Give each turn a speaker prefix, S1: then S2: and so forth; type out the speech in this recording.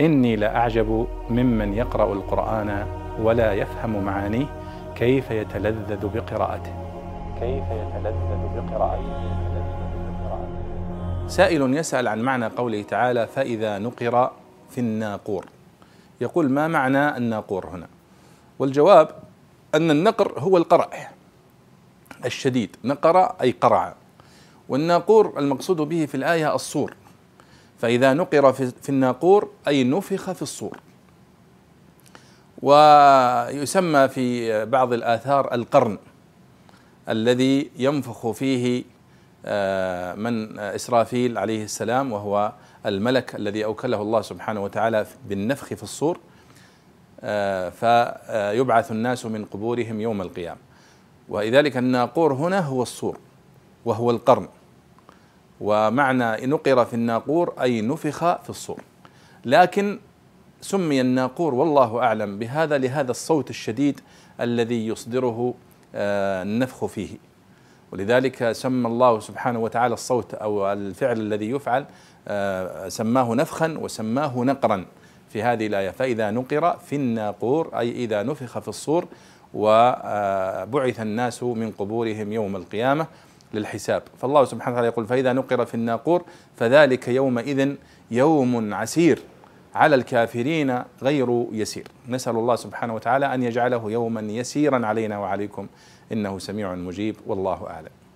S1: إني لأعجب ممن يقرأ القرآن ولا يفهم معانيه كيف يتلذذ بقراءته. كيف يتلذذ بقراءته. سائل يسأل عن معنى قوله تعالى فإذا نقر في الناقور يقول ما معنى الناقور هنا? والجواب أن النقر هو القرع الشديد نقر أي قرع. والناقور المقصود به في الآية الصور فإذا نقر في الناقور أي نفخ في الصور. ويسمى في بعض الآثار القرن الذي ينفخ فيه آه، من إسرافيل عليه السلام وهو الملك الذي أوكله الله سبحانه وتعالى بالنفخ في الصور آه، فيبعث الناس من قبورهم يوم القيامة. ولذلك الناقور هنا هو الصور وهو القرن. ومعنى نقر في الناقور أي نفخ في الصور. لكن سمي الناقور والله أعلم بهذا لهذا الصوت الشديد الذي يصدره آه، النفخ فيه. ولذلك سمى الله سبحانه وتعالى الصوت أو الفعل الذي يفعل آه، سماه نفخا وسماه نقرا في هذه الآية. فإذا نقر في الناقور أي إذا نفخ في الصور وبعث الناس من قبورهم يوم القيامة للحساب. فالله سبحانه وتعالى يقول فإذا نقر في الناقور فذلك يومئذ يوم عسير على الكافرين غير يسير. نسأل الله سبحانه وتعالى أن يجعله يوما يسيرا علينا وعليكم. إنه سميع مجيب. والله أعلم.